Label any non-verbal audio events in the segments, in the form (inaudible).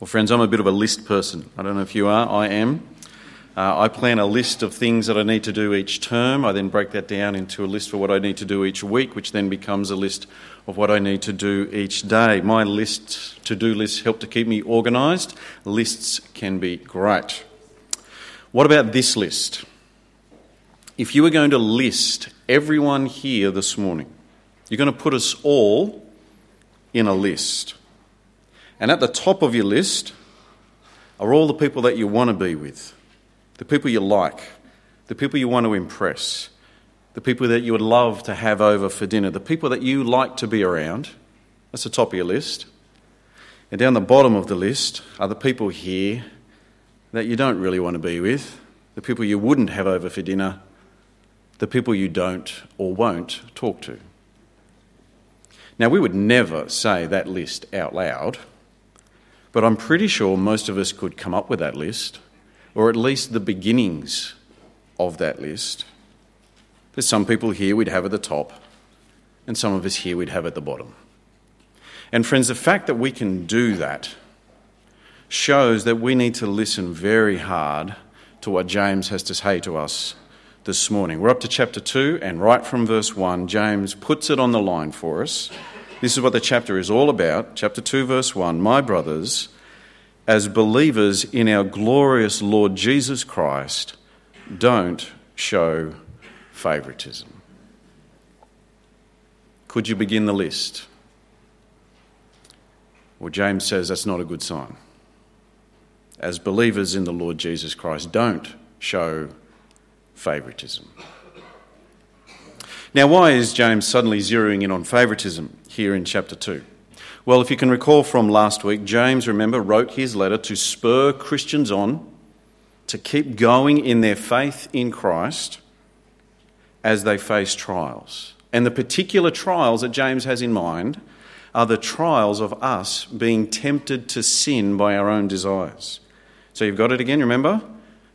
Well, friends, I'm a bit of a list person. I don't know if you are, I am. Uh, I plan a list of things that I need to do each term. I then break that down into a list for what I need to do each week, which then becomes a list of what I need to do each day. My list, to do lists, help to keep me organised. Lists can be great. What about this list? If you were going to list everyone here this morning, you're going to put us all in a list. And at the top of your list are all the people that you want to be with, the people you like, the people you want to impress, the people that you would love to have over for dinner, the people that you like to be around. That's the top of your list. And down the bottom of the list are the people here that you don't really want to be with, the people you wouldn't have over for dinner, the people you don't or won't talk to. Now, we would never say that list out loud. But I'm pretty sure most of us could come up with that list, or at least the beginnings of that list. There's some people here we'd have at the top, and some of us here we'd have at the bottom. And, friends, the fact that we can do that shows that we need to listen very hard to what James has to say to us this morning. We're up to chapter 2, and right from verse 1, James puts it on the line for us this is what the chapter is all about. Chapter 2, verse 1 My brothers, as believers in our glorious Lord Jesus Christ, don't show favouritism. Could you begin the list? Well, James says that's not a good sign. As believers in the Lord Jesus Christ, don't show favouritism. Now, why is James suddenly zeroing in on favouritism here in chapter 2? Well, if you can recall from last week, James, remember, wrote his letter to spur Christians on to keep going in their faith in Christ as they face trials. And the particular trials that James has in mind are the trials of us being tempted to sin by our own desires. So you've got it again, remember?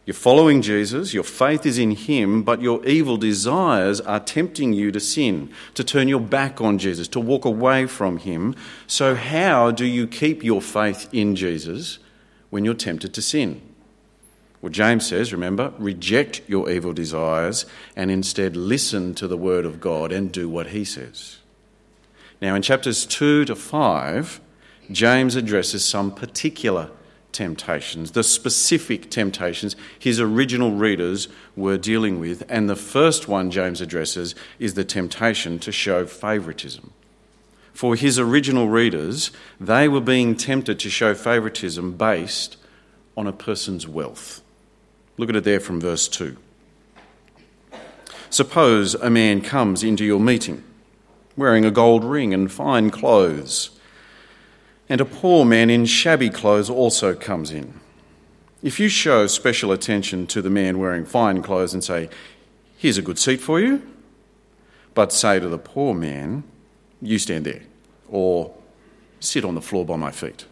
You're following Jesus, your faith is in Him, but your evil desires are tempting you to sin, to turn your back on Jesus, to walk away from Him. So, how do you keep your faith in Jesus when you're tempted to sin? Well, James says, remember, reject your evil desires and instead listen to the Word of God and do what He says. Now, in chapters 2 to 5, James addresses some particular temptations, the specific temptations his original readers were dealing with. And the first one James addresses is the temptation to show favouritism. For his original readers, they were being tempted to show favouritism based on a person's wealth. Look at it there from verse 2. Suppose a man comes into your meeting wearing a gold ring and fine clothes and a poor man in shabby clothes also comes in. If you show special attention to the man wearing fine clothes and say, Here's a good seat for you, but say to the poor man, You stand there, or sit on the floor by my feet.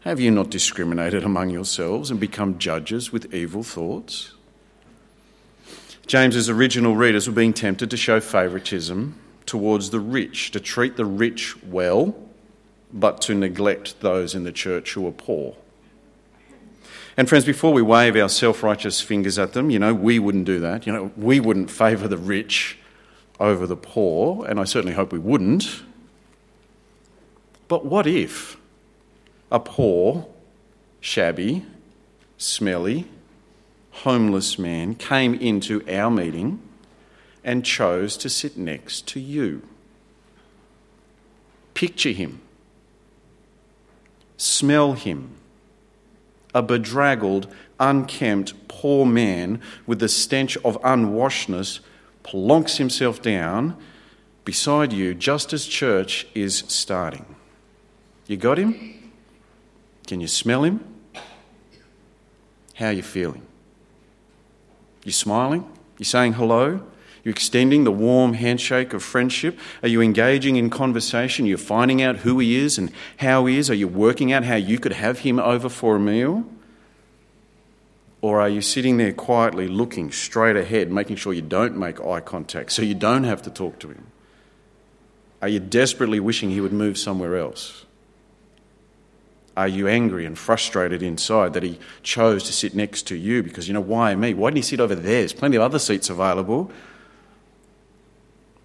Have you not discriminated among yourselves and become judges with evil thoughts? James's original readers were being tempted to show favouritism towards the rich, to treat the rich well but to neglect those in the church who are poor. And friends, before we wave our self righteous fingers at them, you know, we wouldn't do that. You know, we wouldn't favour the rich over the poor, and I certainly hope we wouldn't. But what if a poor, shabby, smelly, homeless man came into our meeting and chose to sit next to you? Picture him Smell him. A bedraggled, unkempt, poor man with the stench of unwashedness plonks himself down beside you just as church is starting. You got him? Can you smell him? How are you feeling? You smiling? You saying hello? You're extending the warm handshake of friendship? Are you engaging in conversation? You're finding out who he is and how he is? Are you working out how you could have him over for a meal? Or are you sitting there quietly looking straight ahead, making sure you don't make eye contact so you don't have to talk to him? Are you desperately wishing he would move somewhere else? Are you angry and frustrated inside that he chose to sit next to you? Because, you know, why me? Why didn't he sit over there? There's plenty of other seats available.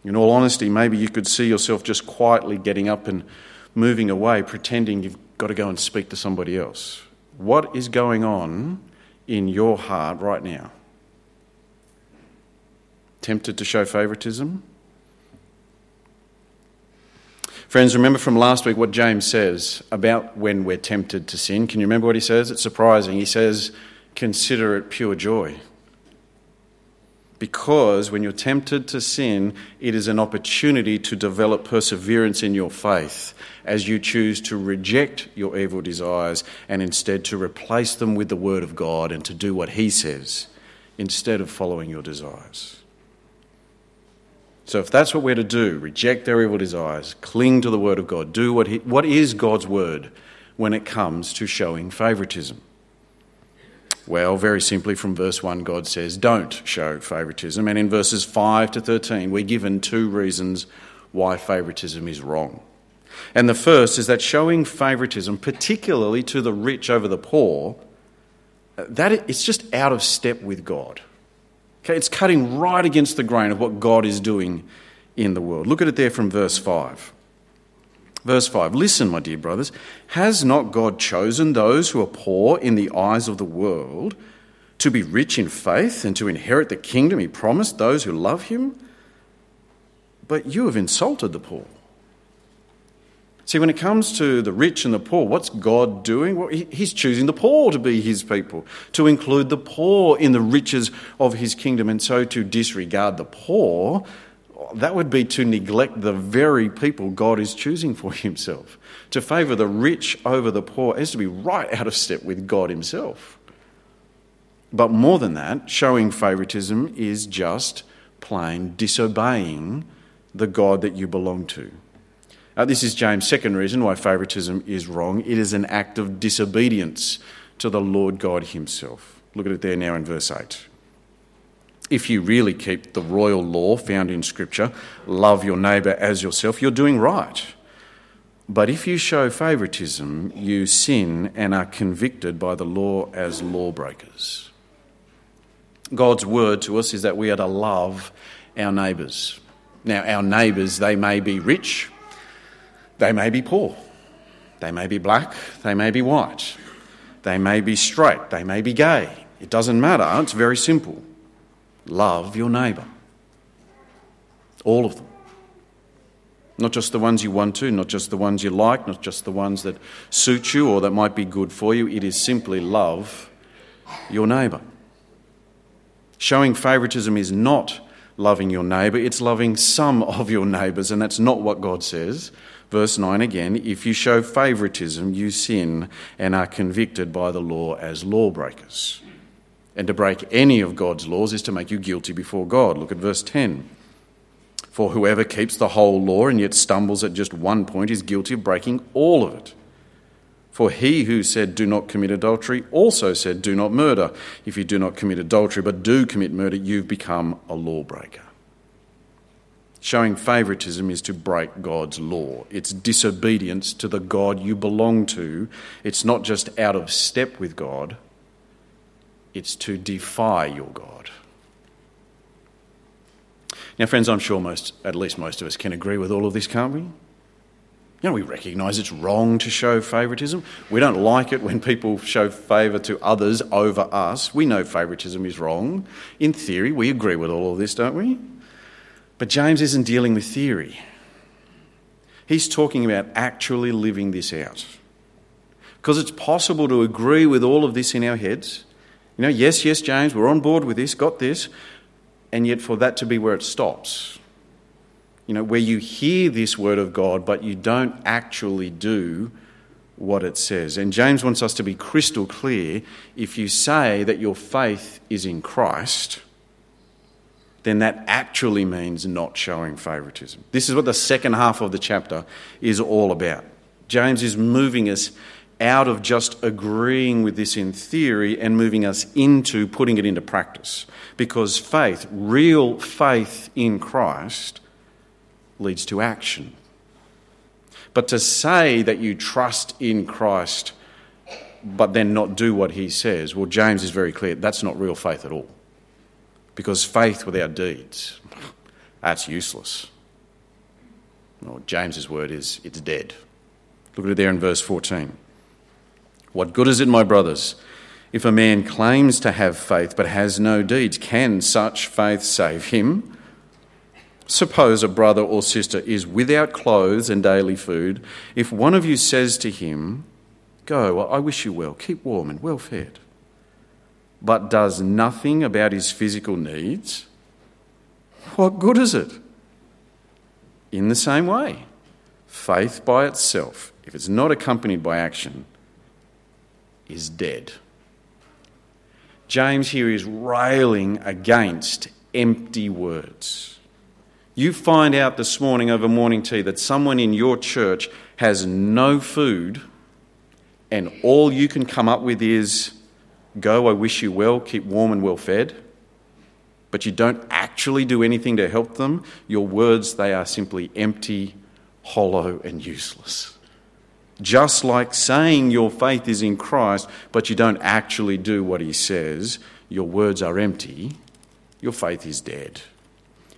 In all honesty, maybe you could see yourself just quietly getting up and moving away, pretending you've got to go and speak to somebody else. What is going on in your heart right now? Tempted to show favoritism? Friends, remember from last week what James says about when we're tempted to sin. Can you remember what he says? It's surprising. He says, Consider it pure joy. Because when you're tempted to sin, it is an opportunity to develop perseverance in your faith as you choose to reject your evil desires and instead to replace them with the Word of God and to do what He says instead of following your desires. So, if that's what we're to do, reject our evil desires, cling to the Word of God, do what, he, what is God's Word when it comes to showing favouritism? Well, very simply from verse 1, God says, don't show favouritism. And in verses 5 to 13, we're given two reasons why favouritism is wrong. And the first is that showing favouritism, particularly to the rich over the poor, that it's just out of step with God. Okay, it's cutting right against the grain of what God is doing in the world. Look at it there from verse 5. Verse 5 Listen, my dear brothers, has not God chosen those who are poor in the eyes of the world to be rich in faith and to inherit the kingdom he promised those who love him? But you have insulted the poor. See, when it comes to the rich and the poor, what's God doing? Well, he's choosing the poor to be his people, to include the poor in the riches of his kingdom. And so to disregard the poor, that would be to neglect the very people God is choosing for himself. To favour the rich over the poor is to be right out of step with God himself. But more than that, showing favouritism is just plain disobeying the God that you belong to. Uh, this is James' second reason why favouritism is wrong. It is an act of disobedience to the Lord God Himself. Look at it there now in verse 8. If you really keep the royal law found in Scripture, love your neighbour as yourself, you're doing right. But if you show favouritism, you sin and are convicted by the law as lawbreakers. God's word to us is that we are to love our neighbours. Now, our neighbours, they may be rich, they may be poor, they may be black, they may be white, they may be straight, they may be gay. It doesn't matter, it's very simple. Love your neighbour. All of them. Not just the ones you want to, not just the ones you like, not just the ones that suit you or that might be good for you. It is simply love your neighbour. Showing favouritism is not loving your neighbour, it's loving some of your neighbours, and that's not what God says. Verse 9 again if you show favouritism, you sin and are convicted by the law as lawbreakers. And to break any of God's laws is to make you guilty before God. Look at verse 10. For whoever keeps the whole law and yet stumbles at just one point is guilty of breaking all of it. For he who said, Do not commit adultery, also said, Do not murder. If you do not commit adultery but do commit murder, you've become a lawbreaker. Showing favouritism is to break God's law. It's disobedience to the God you belong to. It's not just out of step with God, it's to defy your God. Now, friends, I'm sure most, at least most of us, can agree with all of this, can't we? You know, we recognise it's wrong to show favouritism. We don't like it when people show favour to others over us. We know favouritism is wrong. In theory, we agree with all of this, don't we? But James isn't dealing with theory. He's talking about actually living this out. Because it's possible to agree with all of this in our heads. You know, yes, yes, James, we're on board with this, got this, and yet for that to be where it stops. You know, where you hear this word of God, but you don't actually do what it says. And James wants us to be crystal clear if you say that your faith is in Christ, then that actually means not showing favoritism. This is what the second half of the chapter is all about. James is moving us out of just agreeing with this in theory and moving us into putting it into practice. Because faith, real faith in Christ, leads to action. But to say that you trust in Christ but then not do what he says. Well, James is very clear that's not real faith at all. Because faith without deeds, (laughs) that's useless. Well, James's word is it's dead. Look at it there in verse 14. What good is it, my brothers, if a man claims to have faith but has no deeds? Can such faith save him? Suppose a brother or sister is without clothes and daily food. If one of you says to him, Go, I wish you well, keep warm and well fed, but does nothing about his physical needs, what good is it? In the same way, faith by itself, if it's not accompanied by action, is dead. James here is railing against empty words. You find out this morning over morning tea that someone in your church has no food, and all you can come up with is, Go, I wish you well, keep warm and well fed, but you don't actually do anything to help them, your words, they are simply empty, hollow, and useless. Just like saying your faith is in Christ, but you don't actually do what he says, your words are empty, your faith is dead.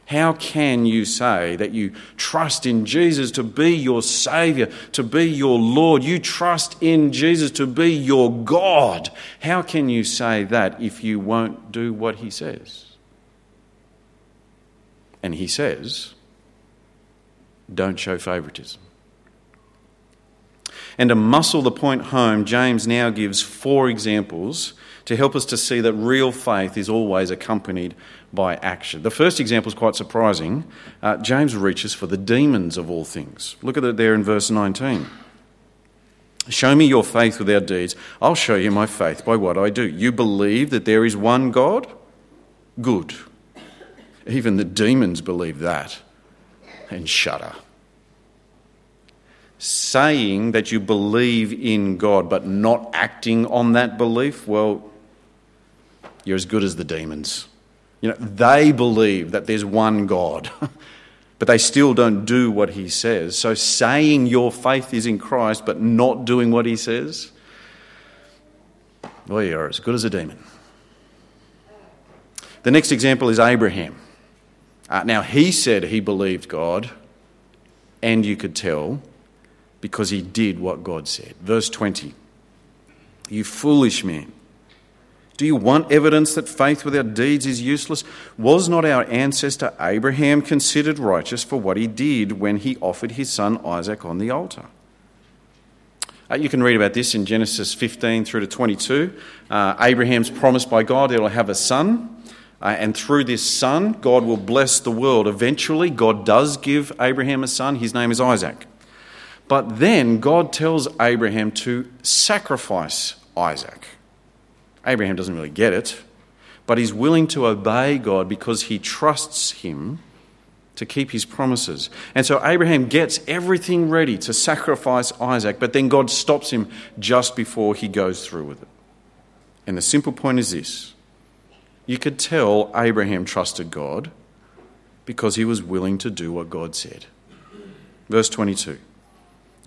How can you say that you trust in Jesus to be your Saviour, to be your Lord? You trust in Jesus to be your God. How can you say that if you won't do what He says? And He says, don't show favouritism. And to muscle the point home, James now gives four examples to help us to see that real faith is always accompanied by action. The first example is quite surprising. Uh, James reaches for the demons of all things. Look at it there in verse 19. Show me your faith without deeds. I'll show you my faith by what I do. You believe that there is one God? Good. Even the demons believe that and shudder saying that you believe in God but not acting on that belief, well, you're as good as the demons. You know, they believe that there's one God, (laughs) but they still don't do what he says. So saying your faith is in Christ but not doing what he says, well, you're as good as a demon. The next example is Abraham. Uh, now, he said he believed God, and you could tell because he did what God said. Verse 20 You foolish man. Do you want evidence that faith without deeds is useless? Was not our ancestor Abraham considered righteous for what he did when he offered his son Isaac on the altar? Uh, you can read about this in Genesis 15 through to 22. Uh, Abraham's promised by God he'll have a son, uh, and through this son, God will bless the world. Eventually, God does give Abraham a son. His name is Isaac. But then God tells Abraham to sacrifice Isaac. Abraham doesn't really get it, but he's willing to obey God because he trusts him to keep his promises. And so Abraham gets everything ready to sacrifice Isaac, but then God stops him just before he goes through with it. And the simple point is this you could tell Abraham trusted God because he was willing to do what God said. Verse 22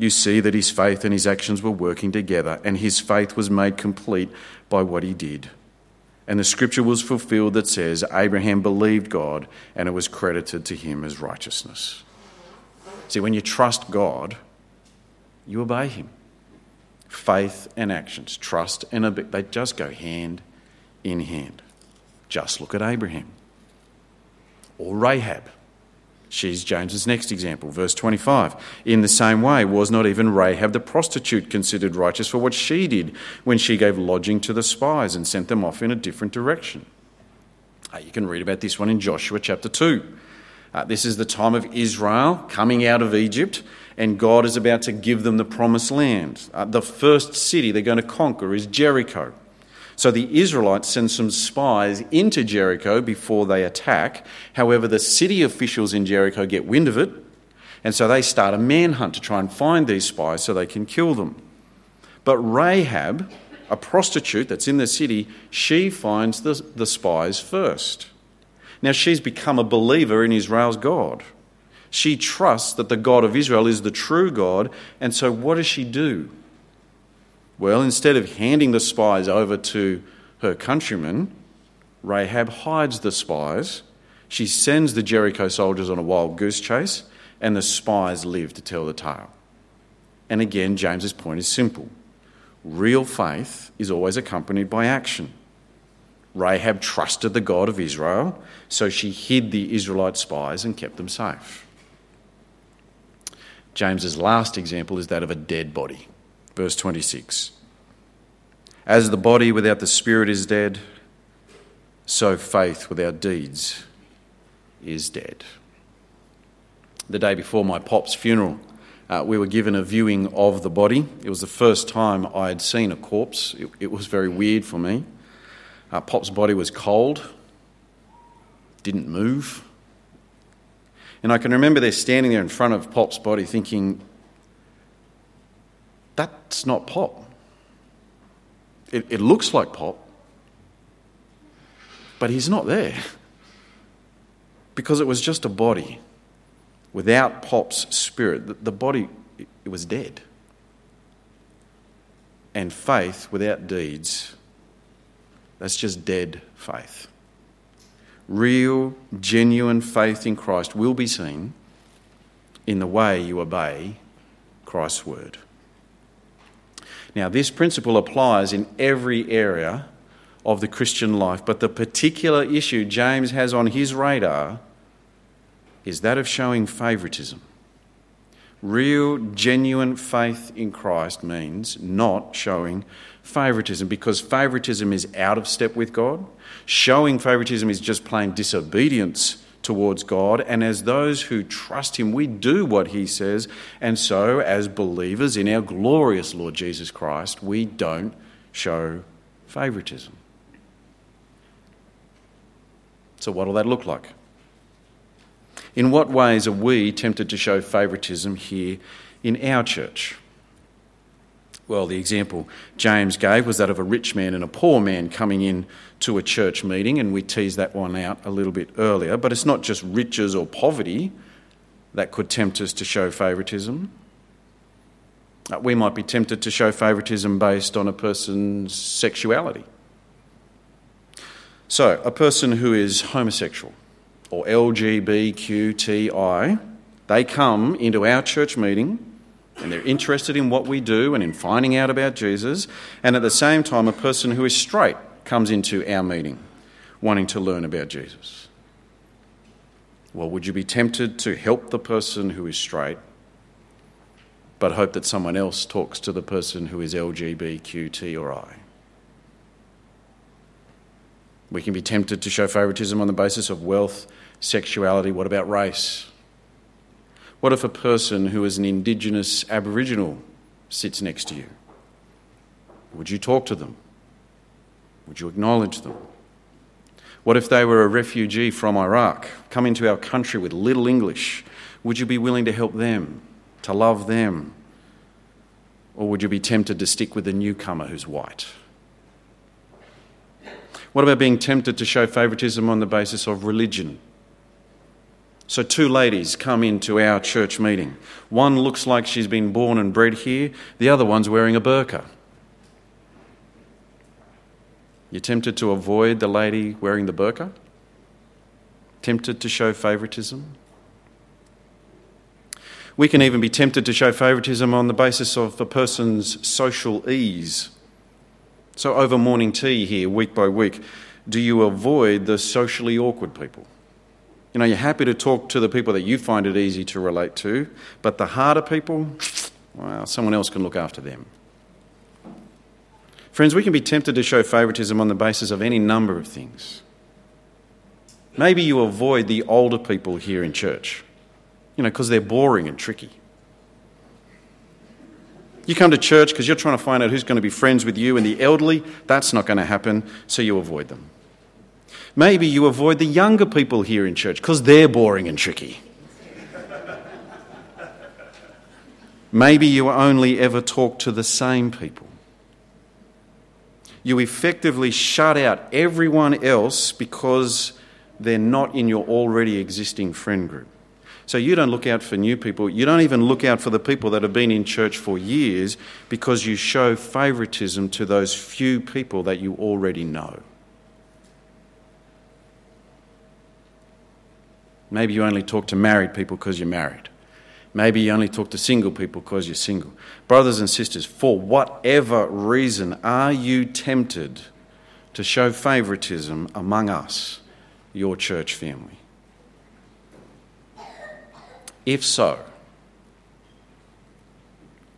you see that his faith and his actions were working together, and his faith was made complete by what he did. And the scripture was fulfilled that says, Abraham believed God, and it was credited to him as righteousness. See, when you trust God, you obey him. Faith and actions, trust and obey, they just go hand in hand. Just look at Abraham or Rahab. She's James's next example, verse 25. In the same way, was not even Rahab the prostitute considered righteous for what she did when she gave lodging to the spies and sent them off in a different direction? Uh, you can read about this one in Joshua chapter 2. Uh, this is the time of Israel coming out of Egypt, and God is about to give them the promised land. Uh, the first city they're going to conquer is Jericho. So the Israelites send some spies into Jericho before they attack. However, the city officials in Jericho get wind of it, and so they start a manhunt to try and find these spies so they can kill them. But Rahab, a prostitute that's in the city, she finds the, the spies first. Now, she's become a believer in Israel's God. She trusts that the God of Israel is the true God, and so what does she do? Well, instead of handing the spies over to her countrymen, Rahab hides the spies. She sends the Jericho soldiers on a wild goose chase, and the spies live to tell the tale. And again, James's point is simple real faith is always accompanied by action. Rahab trusted the God of Israel, so she hid the Israelite spies and kept them safe. James's last example is that of a dead body. Verse 26. As the body without the spirit is dead, so faith without deeds is dead. The day before my pop's funeral, uh, we were given a viewing of the body. It was the first time I had seen a corpse. It, it was very weird for me. Uh, Pop's body was cold, didn't move. And I can remember there standing there in front of Pop's body thinking, that's not Pop. It, it looks like Pop, but he's not there. Because it was just a body without Pop's spirit. The, the body, it, it was dead. And faith without deeds that's just dead faith. Real, genuine faith in Christ will be seen in the way you obey Christ's word. Now, this principle applies in every area of the Christian life, but the particular issue James has on his radar is that of showing favouritism. Real, genuine faith in Christ means not showing favoritism because favoritism is out of step with God. Showing favoritism is just plain disobedience towards God. And as those who trust Him, we do what He says. And so, as believers in our glorious Lord Jesus Christ, we don't show favoritism. So, what will that look like? In what ways are we tempted to show favouritism here in our church? Well, the example James gave was that of a rich man and a poor man coming in to a church meeting, and we teased that one out a little bit earlier. But it's not just riches or poverty that could tempt us to show favouritism. Uh, we might be tempted to show favouritism based on a person's sexuality. So, a person who is homosexual or LGBTQI, they come into our church meeting and they're interested in what we do and in finding out about Jesus. And at the same time, a person who is straight comes into our meeting wanting to learn about Jesus. Well, would you be tempted to help the person who is straight, but hope that someone else talks to the person who is LGBTQT or I? We can be tempted to show favouritism on the basis of wealth, sexuality. What about race? What if a person who is an Indigenous Aboriginal sits next to you? Would you talk to them? Would you acknowledge them? What if they were a refugee from Iraq, come into our country with little English? Would you be willing to help them, to love them? Or would you be tempted to stick with the newcomer who's white? What about being tempted to show favouritism on the basis of religion? So, two ladies come into our church meeting. One looks like she's been born and bred here, the other one's wearing a burqa. You're tempted to avoid the lady wearing the burqa? Tempted to show favouritism? We can even be tempted to show favouritism on the basis of a person's social ease. So, over morning tea here, week by week, do you avoid the socially awkward people? You know, you're happy to talk to the people that you find it easy to relate to, but the harder people, well, someone else can look after them. Friends, we can be tempted to show favouritism on the basis of any number of things. Maybe you avoid the older people here in church, you know, because they're boring and tricky. You come to church because you're trying to find out who's going to be friends with you and the elderly. That's not going to happen, so you avoid them. Maybe you avoid the younger people here in church because they're boring and tricky. Maybe you only ever talk to the same people. You effectively shut out everyone else because they're not in your already existing friend group. So you don't look out for new people. You don't even look out for the people that have been in church for years because you show favoritism to those few people that you already know. Maybe you only talk to married people because you're married. Maybe you only talk to single people because you're single. Brothers and sisters, for whatever reason are you tempted to show favoritism among us, your church family? If so,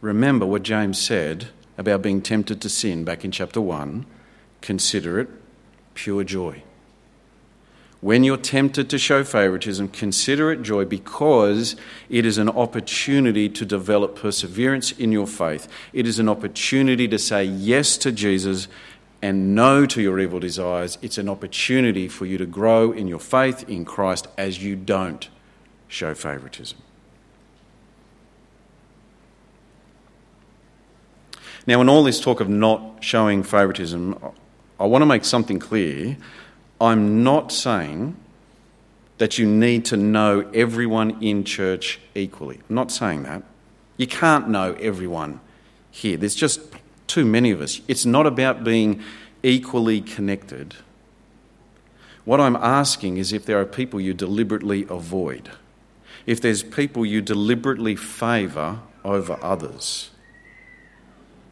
remember what James said about being tempted to sin back in chapter 1. Consider it pure joy. When you're tempted to show favoritism, consider it joy because it is an opportunity to develop perseverance in your faith. It is an opportunity to say yes to Jesus and no to your evil desires. It's an opportunity for you to grow in your faith in Christ as you don't show favoritism. Now, in all this talk of not showing favoritism, I want to make something clear. I'm not saying that you need to know everyone in church equally. I'm not saying that. You can't know everyone here. There's just too many of us. It's not about being equally connected. What I'm asking is if there are people you deliberately avoid, if there's people you deliberately favour over others,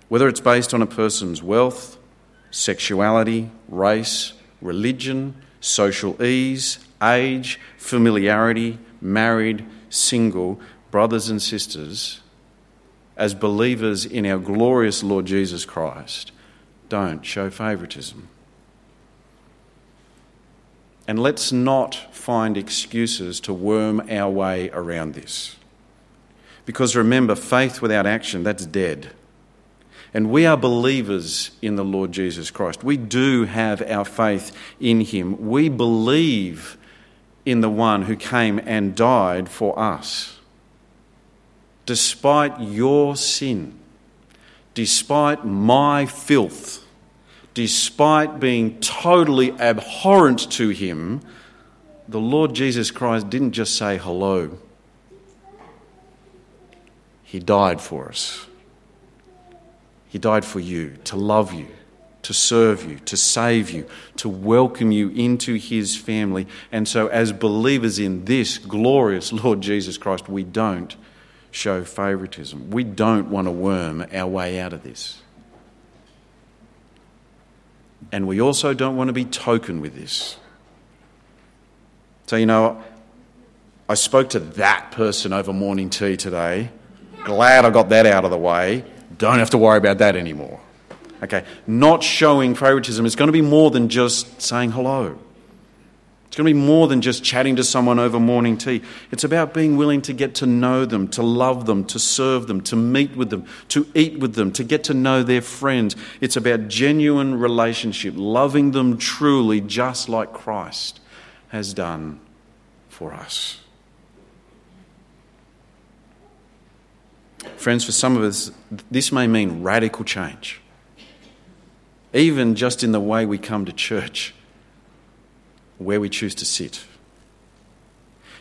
whether it's based on a person's wealth, sexuality, race, religion, social ease, age, familiarity, married, single, brothers and sisters, as believers in our glorious Lord Jesus Christ, don't show favouritism. And let's not find excuses to worm our way around this. Because remember, faith without action, that's dead. And we are believers in the Lord Jesus Christ. We do have our faith in Him. We believe in the one who came and died for us. Despite your sin, despite my filth, despite being totally abhorrent to Him, the Lord Jesus Christ didn't just say hello, He died for us. He died for you, to love you, to serve you, to save you, to welcome you into His family. And so, as believers in this glorious (laughs) Lord Jesus Christ, we don't show favoritism. We don't want to worm our way out of this. And we also don't want to be token with this. So, you know, I spoke to that person over morning tea today. Glad I got that out of the way. Don't have to worry about that anymore. Okay, not showing favoritism is going to be more than just saying hello. It's going to be more than just chatting to someone over morning tea. It's about being willing to get to know them, to love them, to serve them, to meet with them, to eat with them, to get to know their friends. It's about genuine relationship, loving them truly, just like Christ has done for us. Friends, for some of us, this may mean radical change, even just in the way we come to church, where we choose to sit.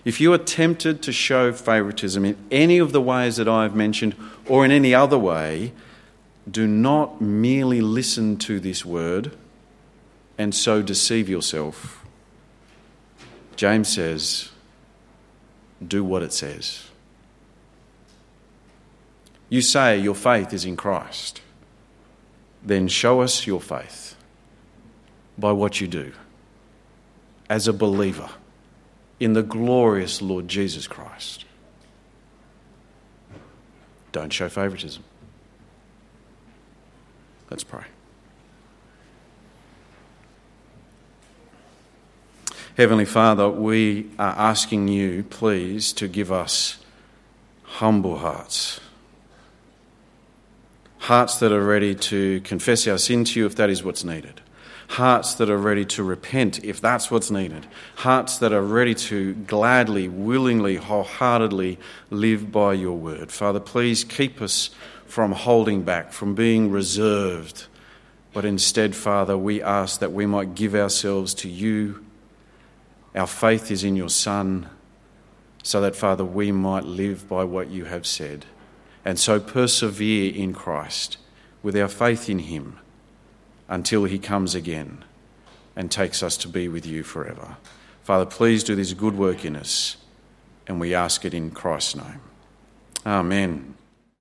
If you are tempted to show favouritism in any of the ways that I've mentioned or in any other way, do not merely listen to this word and so deceive yourself. James says, do what it says. You say your faith is in Christ. Then show us your faith by what you do as a believer in the glorious Lord Jesus Christ. Don't show favoritism. Let's pray. Heavenly Father, we are asking you, please, to give us humble hearts Hearts that are ready to confess our sin to you if that is what's needed. Hearts that are ready to repent if that's what's needed. Hearts that are ready to gladly, willingly, wholeheartedly live by your word. Father, please keep us from holding back, from being reserved. But instead, Father, we ask that we might give ourselves to you. Our faith is in your Son. so that, Father, we might live by what you have said, and so persevere in Christ with our faith in him until he comes again and takes us to be with you forever. Father, please do this good work in us, and we ask it in Christ's name. Amen.